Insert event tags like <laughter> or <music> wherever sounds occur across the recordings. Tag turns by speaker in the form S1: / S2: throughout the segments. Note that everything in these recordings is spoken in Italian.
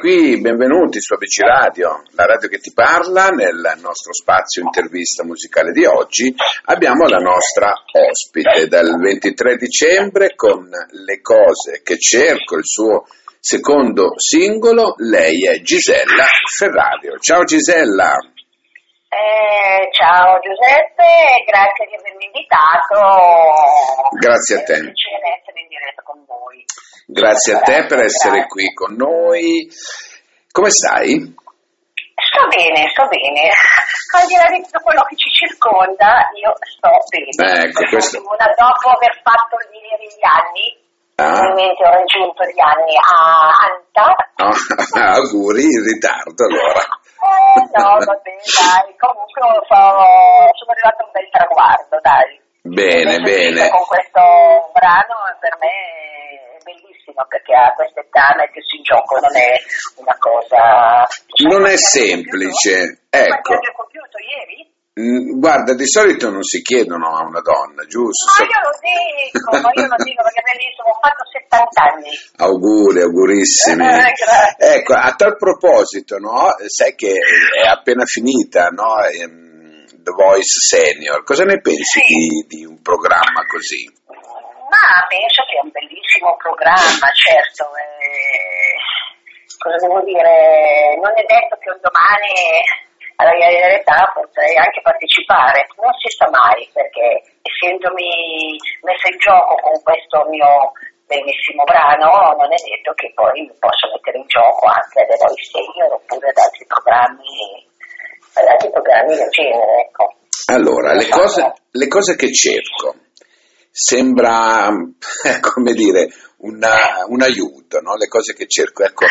S1: qui, benvenuti su ABC Radio, la radio che ti parla. Nel nostro spazio intervista musicale di oggi abbiamo la nostra ospite dal 23 dicembre con Le cose che cerco, il suo secondo singolo. Lei è Gisella Ferrario. Ciao Gisella.
S2: Eh, ciao Giuseppe, grazie di avermi invitato.
S1: Grazie a te.
S2: È un piacere essere in diretta con voi.
S1: Grazie a te per essere qui con noi. Come stai?
S2: Sto bene, sto bene. Al di là di tutto quello che ci circonda, io sto bene.
S1: Ecco, questo-
S2: Una- dopo aver fatto gli, gli anni,
S1: Ah.
S2: finalmente ho raggiunto gli anni a Anta.
S1: No, <laughs> auguri in ritardo allora. <laughs>
S2: No, va bene, dai. Comunque so- sono arrivato a un bel traguardo, dai.
S1: Bene, bene.
S2: Con questo brano per me è bellissimo perché a questa età mettersi in gioco non è una cosa...
S1: Non è semplice,
S2: compiuto?
S1: Ecco.
S2: anni ho compiuto ieri?
S1: Mm, Guarda, di solito non si chiedono a una donna, giusto?
S2: Ma io lo dico, ma io lo dico perché è bellissimo, ho fatto 70 anni.
S1: Auguri, augurissimi.
S2: Eh.
S1: Ecco, a tal proposito, no? Sai che è appena finita, no? ehm, The Voice Senior. Cosa ne pensi
S2: Sì.
S1: di, di un programma così?
S2: Ma penso che è un bellissimo programma, certo. eh, cosa devo dire? Non è detto che un domani alla mia età potrei anche partecipare, non si sa mai perché essendomi messa in gioco con questo mio bellissimo brano non è detto che poi mi posso mettere in gioco anche ad Eroe Senior oppure ad altri programmi, ad altri programmi del genere, ecco.
S1: Allora, le cose, le cose che cerco sembra, <laughs> come dire, una- un aiuto, no? Le cose che cerco, ecco.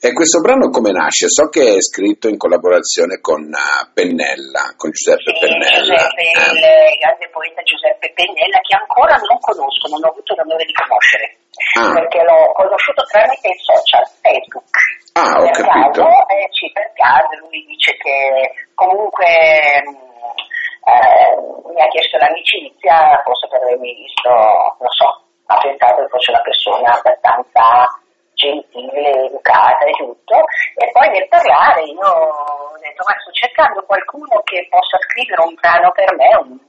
S1: E questo brano come nasce? So che è scritto in collaborazione con eh, Pennella, con Giuseppe
S2: Sì,
S1: Pennella.
S2: Giuseppe,
S1: eh.
S2: il grande poeta Giuseppe Pennella, che ancora non conosco, non ho avuto l'onore di conoscere,
S1: Ah.
S2: perché l'ho conosciuto tramite i social, Facebook.
S1: Ah, ho
S2: per
S1: capito.
S2: Caso, eh, sì, per caso lui dice che comunque mh, eh, mi ha chiesto l'amicizia, forse per avermi visto, non so, ha pensato che fosse una persona abbastanza gentile, educata e tutto, e poi nel parlare io ho detto ma sto cercando qualcuno che possa scrivere un brano per me, un-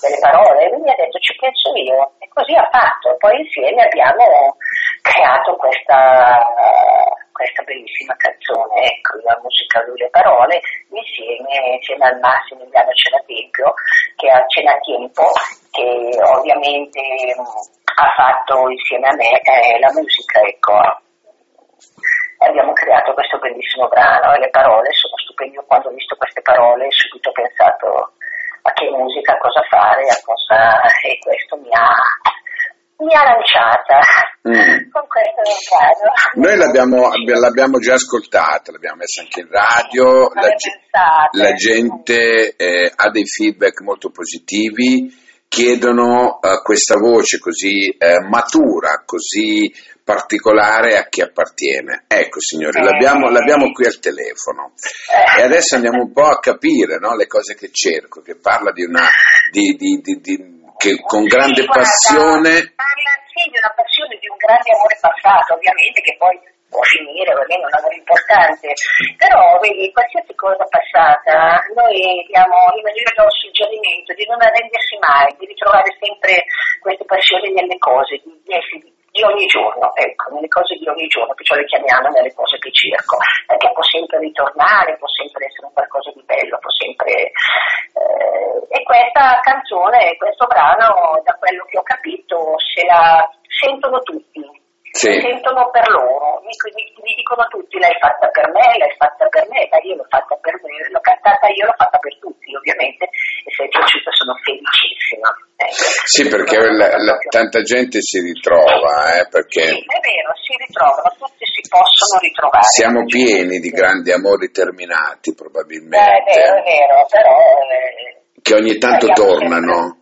S2: delle parole, e lui mi ha detto ci penso io, e così ha fatto, poi insieme abbiamo creato questa, questa bellissima canzone, ecco, la musica lui le parole, insieme, insieme al Massimiliano Cenatempio, che a Cenatempo, che ovviamente mh, ha fatto insieme a me eh, la musica, ecco. Abbiamo creato questo bellissimo brano e le parole sono stupende. Io quando ho visto queste parole subito ho pensato a che musica, a cosa fare, a cosa... e questo mi ha, mi ha lanciata
S1: Mm.
S2: con questo brano.
S1: Noi l'abbiamo, abbi- l'abbiamo già ascoltata, l'abbiamo messa anche in radio, la, ge- la gente eh, ha dei feedback molto positivi, chiedono eh, questa voce così eh, matura, così particolare a chi appartiene. Ecco signori,
S2: Eh.
S1: l'abbiamo, l'abbiamo qui al telefono e adesso andiamo un po' a capire no, le cose che cerco, che parla di una... Di, di- di- di- che con grande
S2: Sì, guarda,
S1: passione
S2: Parla sì di una passione, di un grande amore passato, ovviamente che poi può finire, perché è un amore importante. Però, vedi, qualsiasi cosa passata, noi diamo da un suggerimento di non arrendersi mai, di ritrovare sempre queste passioni nelle cose, di, di di ogni giorno, ecco, nelle cose di ogni giorno, perciò le chiamiamo nelle cose che cerco, perché può sempre ritornare, può sempre essere un qualcosa di bello, può sempre... eh, e questa canzone, questo brano, da quello che ho capito, se la sentono tutti,
S1: Sì.
S2: la sentono per loro, mi, mi- mi dicono tutti l'hai fatta per me, l'hai fatta per me, dai io l'ho fatta per me, l'ho cantata io, l'ho fatta per tutti ovviamente, e se è piaciuta sono felicissima. Ecco.
S1: Sì, perché la- la- tanta gente si ritrova, eh, perché
S2: Sì, è vero, si ritrovano, tutti si possono ritrovare.
S1: siamo pieni di grandi amori terminati,
S2: Eh, è vero, è
S1: probabilmente,
S2: vero, però eh,
S1: che ogni tanto tornano.
S2: sempre-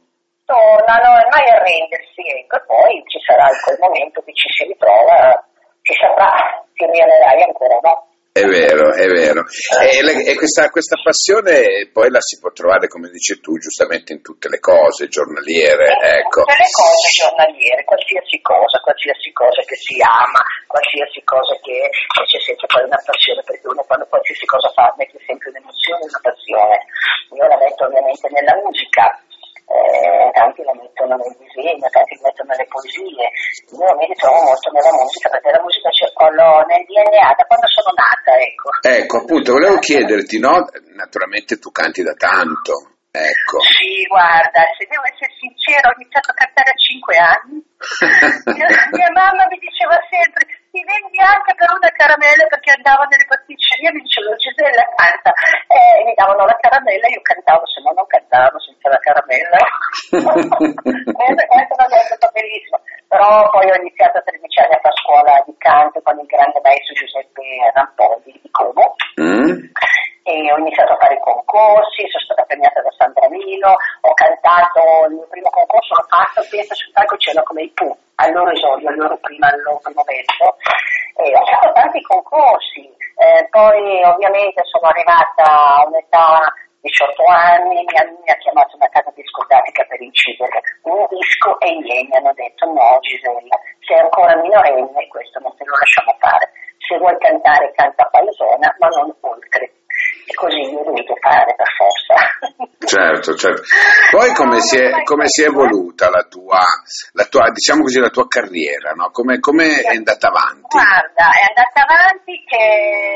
S2: Tornano e mai arrendersi, ecco, e poi ci sarà quel momento che ci si ritrova, ci saprà, ti rielerai ancora no.
S1: È vero, è vero. E, le, e questa, questa, passione poi la si può trovare, come dici tu, giustamente in tutte le cose giornaliere.
S2: In
S1: ecco.
S2: tutte le cose giornaliere, qualsiasi cosa, qualsiasi cosa che si ama, qualsiasi cosa che, che c'è sempre poi una passione, perché uno quando qualsiasi cosa fa mette sempre un'emozione, una passione. Io la metto ovviamente nella musica eh, tanti la mettono nel disegno, tanti la mettono nelle poesie. Io mi ritrovo molto nella musica perché la musica ce l'ho nel DNA da quando sono nata, ecco.
S1: Ecco, appunto, volevo chiederti, no? Naturalmente tu canti da tanto. Ecco.
S2: Sì, guarda, se devo essere sincera, ho iniziato a cantare a 5 anni. <laughs> mia, mia mamma mi diceva sempre, ti vendi anche per una caramella perché andavo nelle pasticcerie e mi dicevano Gisella canta e mi davano la caramella e io cantavo, se no non cantavo senza la caramella. <laughs> questa, questa è una cosa bellissima. Però poi ho iniziato a 13 anni a fare scuola di canto con il grande maestro Giuseppe Rampoli di Como. Mm e ho iniziato a fare concorsi, sono stata premiata da San Bramino, ho cantato il mio primo concorso, l'ho fatto penso sul palconcelo come i Pooh, al loro esordio, al loro, prima, al loro primo verso, e ho fatto tanti concorsi, eh, poi ovviamente sono arrivata a un'età 18 anni, mi, ha, mi ha chiamato una casa discografica per incidere. Un disco e i miei mi hanno detto no Gisella, sei ancora minorenne questo non te lo lasciamo fare, se vuoi cantare canta paesona ma non oltre. E così ho dovuto fare per forza.
S1: Certo, certo. Poi come, si, è, come si è evoluta la tua, la tua, diciamo così, la tua carriera, no? Come, come è andata avanti?
S2: Guarda, è andata avanti che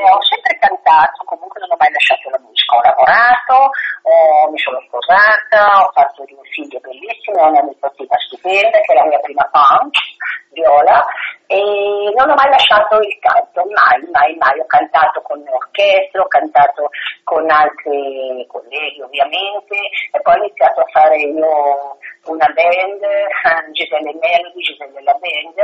S2: ho sempre cantato, comunque non ho mai lasciato la musica, ho lavorato, ho, mi sono sposata, ho fatto due figlie bellissime, una nipotina stupenda che è la mia prima punk, Viola, e non ho mai lasciato il canto, mai, mai, mai. Ho cantato con l'orchestra, ho cantato con altri colleghi ovviamente e poi ho iniziato a fare io una band, <laughs> Giselle Melody, Giselle la band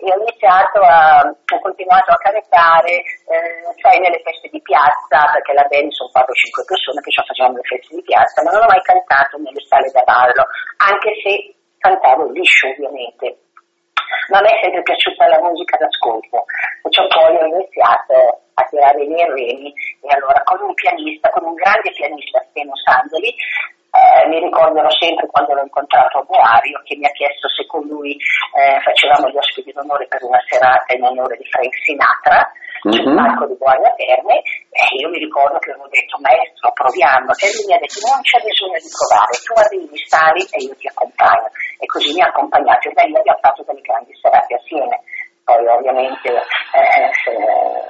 S2: e ho iniziato a, ho continuato a cantare, eh, sai, nelle feste di piazza, perché la band sono 4-5 persone che ci facevano le feste di piazza, ma non ho mai cantato nelle sale da ballo, anche se cantavo liscio ovviamente ma a me è sempre piaciuta la musica d'ascolto, perciò poi ho iniziato a tirare i miei remi e allora con un pianista, con un grande pianista, Steno Sandoli, eh, mi ricorderò sempre quando l'ho incontrato a Boario che mi ha chiesto se con lui eh, facevamo gli ospiti d'onore per una serata in onore di Frank Sinatra mm-hmm. sul mhm. palco di Boario Terme e io mi ricordo che avevo detto maestro proviamo e lui mi ha detto non c'è bisogno di provare tu arrivi, sali e io ti accompagno e così mi ha accompagnato e da lì abbiamo fatto delle grandi serate assieme poi ovviamente eh,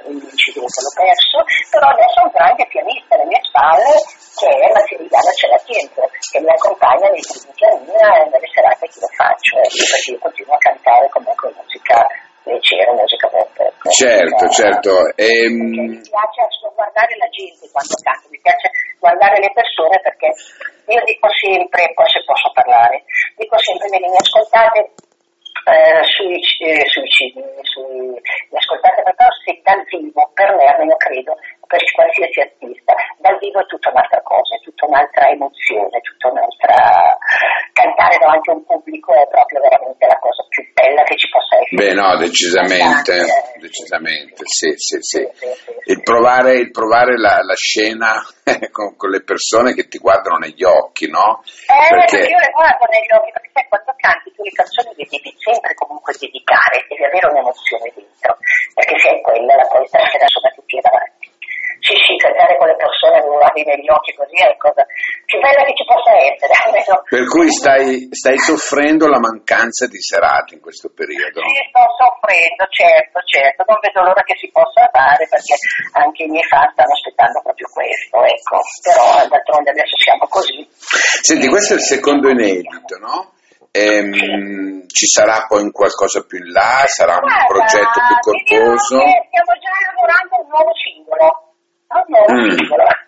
S2: l'incidente l'ho perso, però adesso ho un grande pianista alle mie spalle che è Massimiliano Celatienzo, che mi accompagna nei primi pianini e nelle serate che lo faccio, eh, perché io continuo a cantare comunque musica leggera, musica pop.
S1: Certo, eh, certo.
S2: Ehm... Mi piace guardare la gente quando canto, mi piace guardare le persone perché io dico sempre, poi se posso parlare, dico sempre, me ne ascoltate eh, sui, eh, sui CD, sui, ascoltate proprio se dal vivo, per me almeno credo, per qualsiasi artista, dal vivo è tutta un'altra cosa, è tutta un'altra emozione, tutta un'altra... cantare davanti a un pubblico è proprio veramente la cosa più bella che ci possa essere.
S1: Beh no, decisamente, eh, decisamente, sì, sì, sì. sì, sì il provare, il provare la, la, scena <laughs> con, con, le persone che ti guardano negli occhi, no?
S2: Eh, perché... io le guardo negli occhi, perché sai, quando canti tu le canzoni le devi sempre comunque dedicare, devi avere un'emozione dentro, perché se è quella la puoi stare sopra tutti davanti sì, sì, cantare con le persone guardi negli occhi così è la cosa più bella che ci possa essere. <laughs> Almeno.
S1: Per cui stai, stai, soffrendo la mancanza di serate in questo periodo?
S2: Sì, sto soffrendo, certo, certo, non vedo l'ora che si possa fare perché anche i miei fan stanno aspettando proprio questo, ecco, però d'altronde adesso siamo così.
S1: Senti, questo è il secondo inedito, no? Ehm, sì. Ci sarà poi un qualcosa più in là? Sarà Guarda, un progetto più corposo?
S2: Stiamo già lavorando un nuovo singolo mm.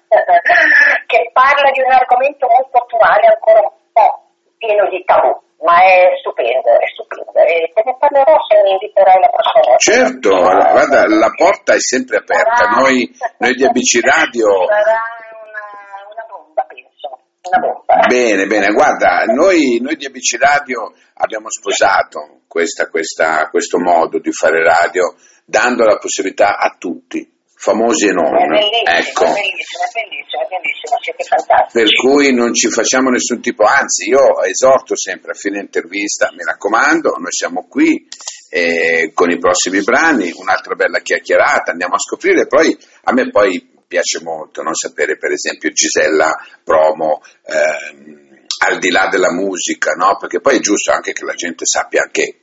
S2: <laughs> che parla di un argomento molto attuale, ancora un po' pieno di tabù, ma è stupendo, è stupendo. E te ne parlerò se mi inviterai la prossima volta.
S1: Certo, guarda, la porta è sempre aperta. Noi, <laughs> noi di ABC Radio...
S2: Sarà una, una bomba, penso. Una bomba.
S1: Bene, bene, guarda, noi, noi di ABC Radio abbiamo sposato questa, questa, questo modo di fare radio dando la possibilità a tutti famosi e non.
S2: È
S1: ecco.
S2: è bellissimo, è siete fantastici.
S1: Per cui non ci facciamo nessun tipo, anzi io esorto sempre a fine intervista, mi raccomando, noi siamo qui eh, con i prossimi brani, un'altra bella chiacchierata, andiamo a scoprire, poi a me poi piace molto non sapere per esempio Gisella Promo. Ehm, al di là della musica, no? Perché poi è giusto anche che la gente sappia anche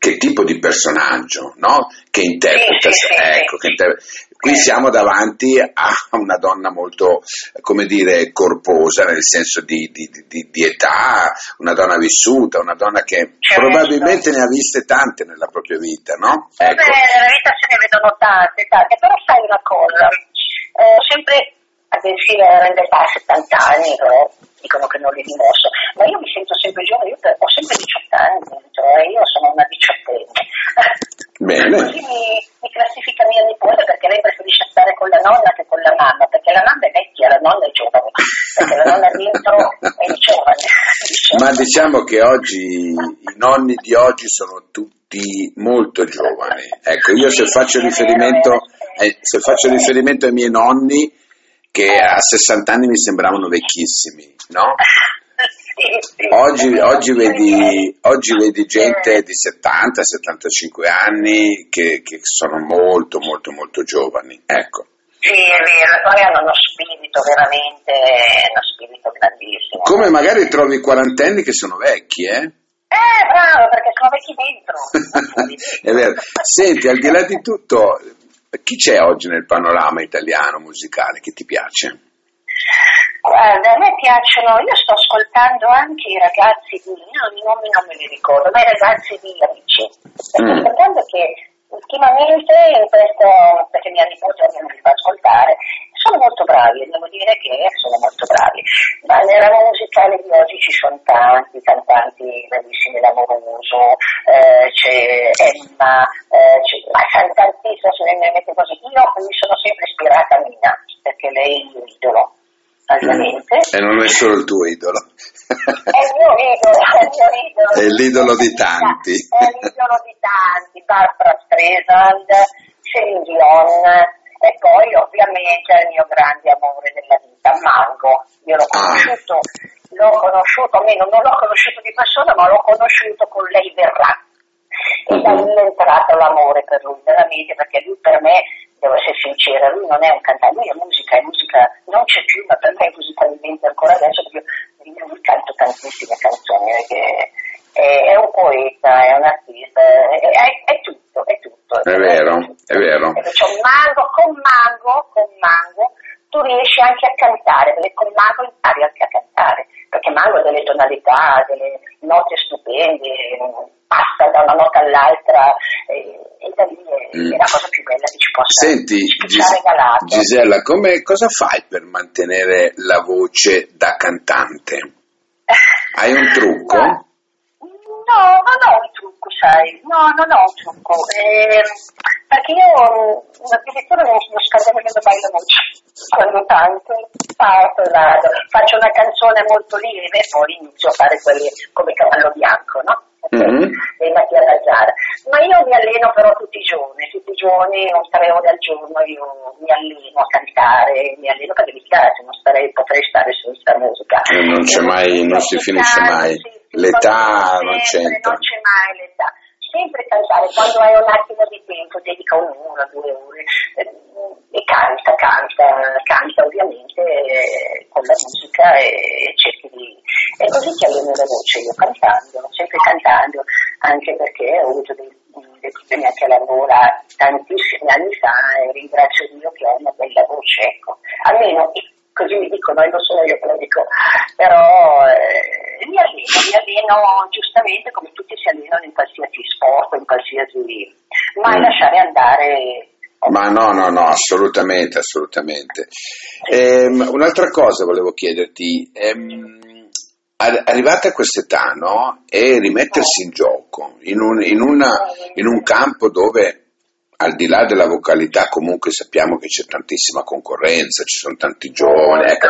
S1: che tipo di personaggio, no? Che interpreta,
S2: Sì,
S1: ecco,
S2: sì.
S1: che inter- Qui siamo davanti a una donna molto, come dire, corposa, nel senso di, di- di- di età, una donna vissuta, una donna che
S2: Certo.
S1: probabilmente ne ha viste tante nella propria vita, no? Ecco.
S2: Beh, nella vita se ne vedono tante, tante, però sai una cosa, eh, sempre a bensì l'età 70 anni, però dicono che non li dimostro, ma io mi sento sempre giovane, io ho sempre 18 anni, cioè io sono una diciottenne. <laughs>
S1: Bene.
S2: Così mi, mi classifica mia nipote perché lei preferisce stare con la nonna che con la mamma, perché la mamma è vecchia, la nonna è giovane, perché la nonna dentro è <laughs> giovane.
S1: Ma diciamo che oggi i nonni di oggi sono tutti molto giovani. Ecco, io se faccio riferimento, eh, se faccio riferimento ai miei nonni che a 60 anni mi sembravano vecchissimi, no? Oggi, oggi vedi, oggi vedi gente di 70, 75 anni che, che sono molto, molto, molto giovani. Ecco.
S2: Sì, è vero, poi hanno uno spirito veramente, uno spirito grandissimo.
S1: Come magari trovi i quarantenni che sono vecchi, eh?
S2: Eh, bravo, perché sono vecchi dentro. <laughs>
S1: È vero. Senti, al di là di tutto, chi c'è oggi nel panorama italiano musicale che ti piace?
S2: Guarda, a me piacciono, io sto ascoltando anche i ragazzi di, no, i nomi non me li ricordo, ma i ragazzi di Amici. Sto
S1: Mm.
S2: ascoltando che ultimamente questo, perché mia nipote mi fa ascoltare, sono molto bravi, devo dire che sono molto bravi. Ma nel ramo musicale di oggi ci sono tanti cantanti bravissimi l'amoroso, eh, c'è Emma, eh, c'è, ma sono tantissimi, se ne mette così. Io mi sono sempre ispirata a Mina, perché lei è il mio idolo, ovviamente.
S1: E non è solo il tuo idolo.
S2: È il mio idolo, è il mio idolo.
S1: È l'idolo di tanti.
S2: È l'idolo di tanti, Barbara Streisand, Celine Dion e poi ovviamente il mio grande amore della vita, Mango. Io l'ho conosciuto, l'ho conosciuto, almeno non l'ho conosciuto di persona, ma l'ho conosciuto con lei verrà. E da lì è entrato l'amore per lui, veramente, perché lui per me, devo essere sincera, lui non è un cantante, lui è musica, è musica, non c'è più, ma per me è musicalmente ancora adesso, perché io lui canto tantissime canzoni, perché è, è un poeta, è un artista, è, è- è tutto, è tutto.
S1: È vero, è vero.
S2: C'è un con mango, con mango, tu riesci anche a cantare, perché con mango impari anche a cantare, perché mango ha delle tonalità, delle note stupende, passa da una nota all'altra, e, e da lì è,
S1: Mm.
S2: è la cosa più bella che ci possa,
S1: Senti, Gis-. Gisella, come- cosa fai per mantenere la voce da cantante? Hai un trucco?
S2: No, non ho un trucco, sai, no, non ho un trucco, ehm, perché io mm, addirittura non, non scaldo nemmeno mai la voce, quando tanto parto e vado, faccio canzone molto lieve e poi inizio a fare quelli come cavallo bianco, no?
S1: Mhm.
S2: E batti ad alzare. Ma io mi alleno però tutti i giorni, tutti i giorni, un tre ore al giorno io mi alleno a cantare, mi alleno perché mi piace, non starei, potrei stare senza musica.
S1: Non c'è mai- non si finisce mai. L'età non c'entra.
S2: Non c'è mai l'età. Sempre cantare, quando hai un attimo di tempo, dedica un'ora, due ore, eh, e canta, canta, eh, con la musica e, e cerchi di... E così ti alleno la voce, io cantando, sempre cantando, anche perché ho avuto dei, dei problemi anche a lavoro tantissimi anni fa e ringrazio Dio che ho una bella voce, ecco. Almeno così mi dicono, e non sono io che lo dico, però eh, mi alleno, mi alleno giustamente come tutti si allenano in qualsiasi sport, in qualsiasi... mai
S1: Mm.
S2: lasciare andare...
S1: Ma no, no, no, assolutamente, assolutamente. Ehm, un'altra cosa volevo chiederti, ehm, ar- arrivata a quest'età, no? E rimettersi in gioco in un, in una- in un campo dove al di là della vocalità comunque sappiamo che c'è tantissima concorrenza, ci sono tanti giovani. Ecco.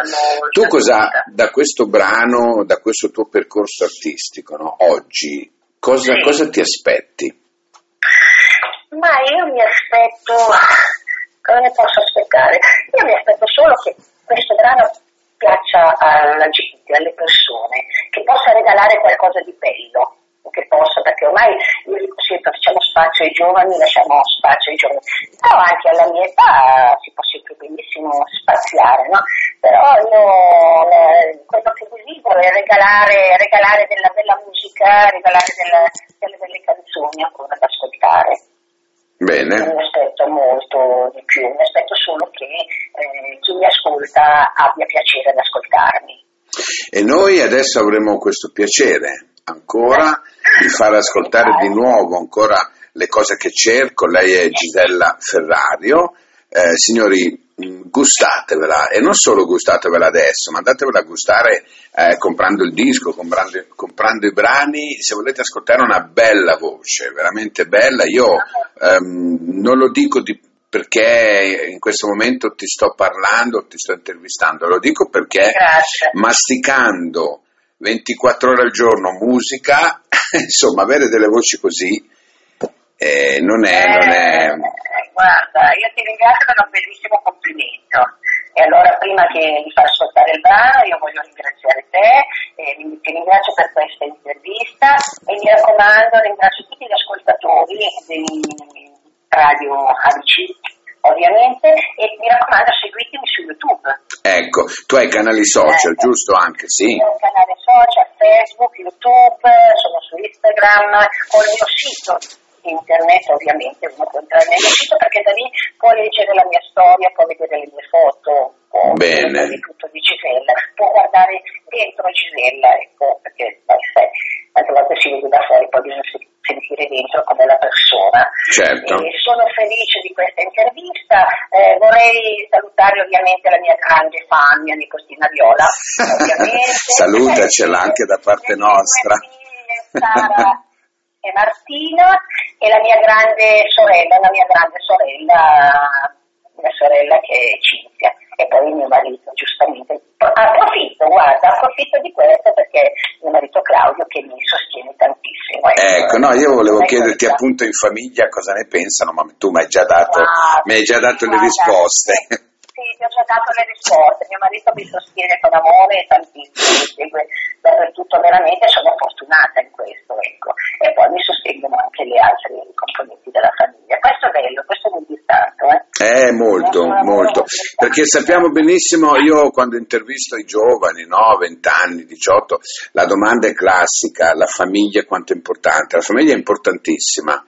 S1: Tu cosa da questo brano, da questo tuo percorso artistico, no? oggi, cosa, cosa ti aspetti?
S2: Ma io mi aspetto, cosa ne posso aspettare? Io mi aspetto solo che questo brano piaccia alla gente, alle persone, che possa regalare qualcosa di bello che possa, perché ormai io dico sempre facciamo spazio ai giovani, lasciamo spazio ai giovani, però anche alla mia età si può sempre benissimo spaziare, no? Però io eh, quello che desidero è regalare, regalare della bella musica, regalare della, delle belle canzoni ancora da ascoltare.
S1: Bene.
S2: Non mi aspetto molto di più, mi aspetto solo che eh, chi mi ascolta abbia piacere ad ascoltarmi.
S1: E noi adesso avremo questo piacere ancora di far ascoltare di nuovo ancora le cose che cerco. Lei è Gisella Ferrario. Eh, signori, gustatevela e non solo gustatevela adesso, ma andatevela a gustare eh, comprando il disco, comprando, comprando, i brani. Se volete ascoltare una bella voce, veramente bella, io ehm, non lo dico di, perché in questo momento ti sto parlando, ti sto intervistando, lo dico perché
S2: Grazie.
S1: masticando 24 ore al giorno musica, <laughs> insomma avere delle voci così eh, non, è,
S2: eh,
S1: non è...
S2: Guarda, io ti ringrazio per un bellissimo complimento. E allora prima che di far ascoltare il brano io voglio ringraziare te, eh, ti ringrazio per questa intervista e mi raccomando ringrazio tutti gli ascoltatori di Radio ABC ovviamente, e mi raccomando seguitemi su YouTube.
S1: Ecco, tu hai canali social, eh, giusto anche, sì?
S2: Ho un canale social, Facebook, YouTube, sono su Instagram, ho il mio sito internet ovviamente, uno può entrare nel mio sito perché da lì può leggere la mia storia, può vedere le mie foto, può
S1: Bene.
S2: vedere tutto di Gisella, può guardare dentro Gisella, ecco, perché tante volte si vede da fuori, poi bisogna sentire dentro come la persona.
S1: Certo.
S2: E sono felice di questa intervista, eh, vorrei salutare ovviamente la mia grande fan, mia Nicostina Viola, <laughs>
S1: Salutacela anche da parte nostra.
S2: Sara e Martina e la mia grande sorella, la mia grande sorella, mia sorella che è Cinzia e poi mio marito giustamente. Approfitto, guarda, approfitto di questo perché mio marito Claudio che mi sostiene tantissimo.
S1: Ecco, no, io volevo chiederti appunto in famiglia cosa ne pensano, ma tu mi hai già dato,
S2: Ah,
S1: mi hai già dato le
S2: guarda,
S1: risposte.
S2: Sì, ti ho già dato le risposte, mio marito mi sostiene con amore e tantissimo, mi segue dappertutto veramente, sono fortunata in questo, ecco. E poi mi sostengono anche le altre componenti della famiglia. Questo è bello, questo vuol dire tanto, eh.
S1: Eh, molto, molto. Perché sappiamo benissimo, io quando intervisto i giovani, no, 20 anni, 18, la domanda è classica, la famiglia quanto è importante? La famiglia è importantissima,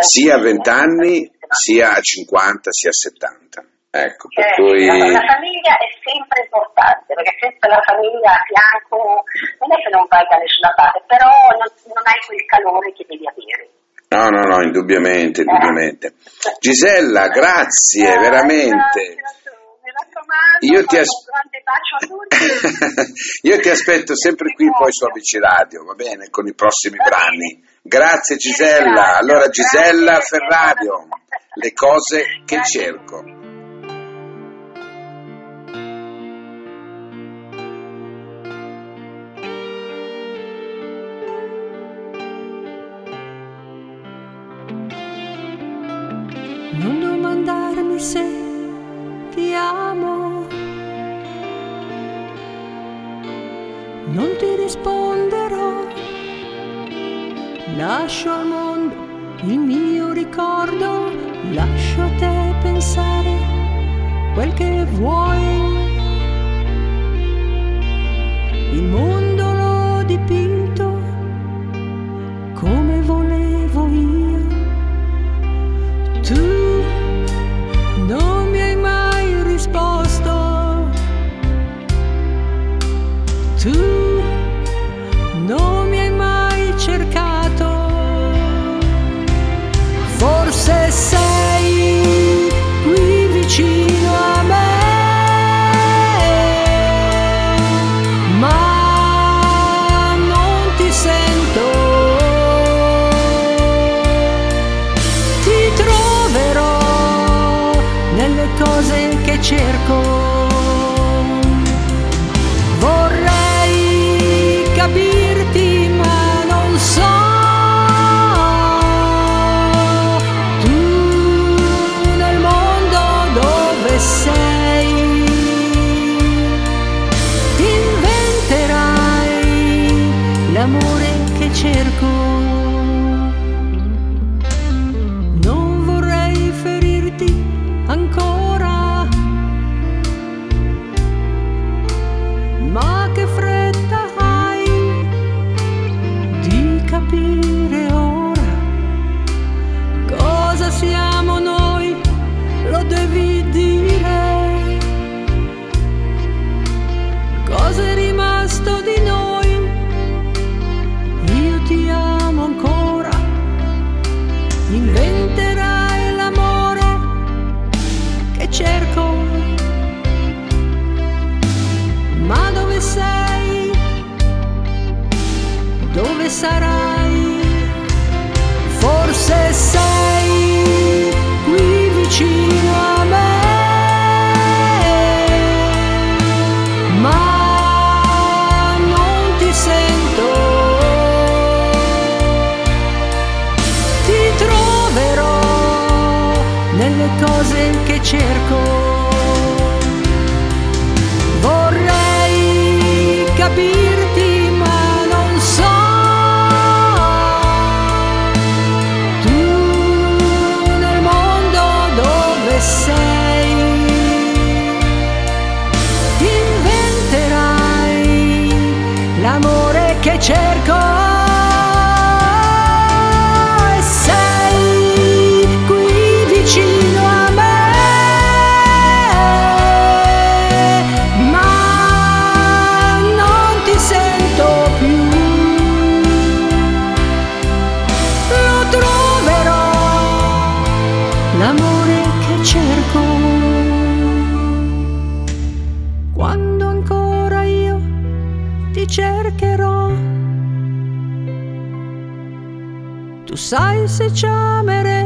S1: sia a 20 anni, sia a 50, sia a 70. Ecco, per
S2: Eh,
S1: cui...
S2: la, la famiglia è sempre importante, perché senza la famiglia a fianco non è che non vai da nessuna parte, però non, non hai quel calore che devi avere.
S1: No, no, no, indubbiamente, indubbiamente. Gisella, grazie,
S2: Eh,
S1: veramente.
S2: grazie Mi raccomando,
S1: Io ti as-
S2: un grande bacio a tutti. <laughs>
S1: Io ti aspetto sempre qui poi su ABC Radio, va bene, con i prossimi brani. Grazie Gisella. Allora Gisella. Ferrario, le cose che cerco.
S3: Domandarmi se ti amo. Non ti risponderò. Lascio al mondo il mio ricordo, lascio a te pensare quel che vuoi. Cercherò. Tu sai se ci amerei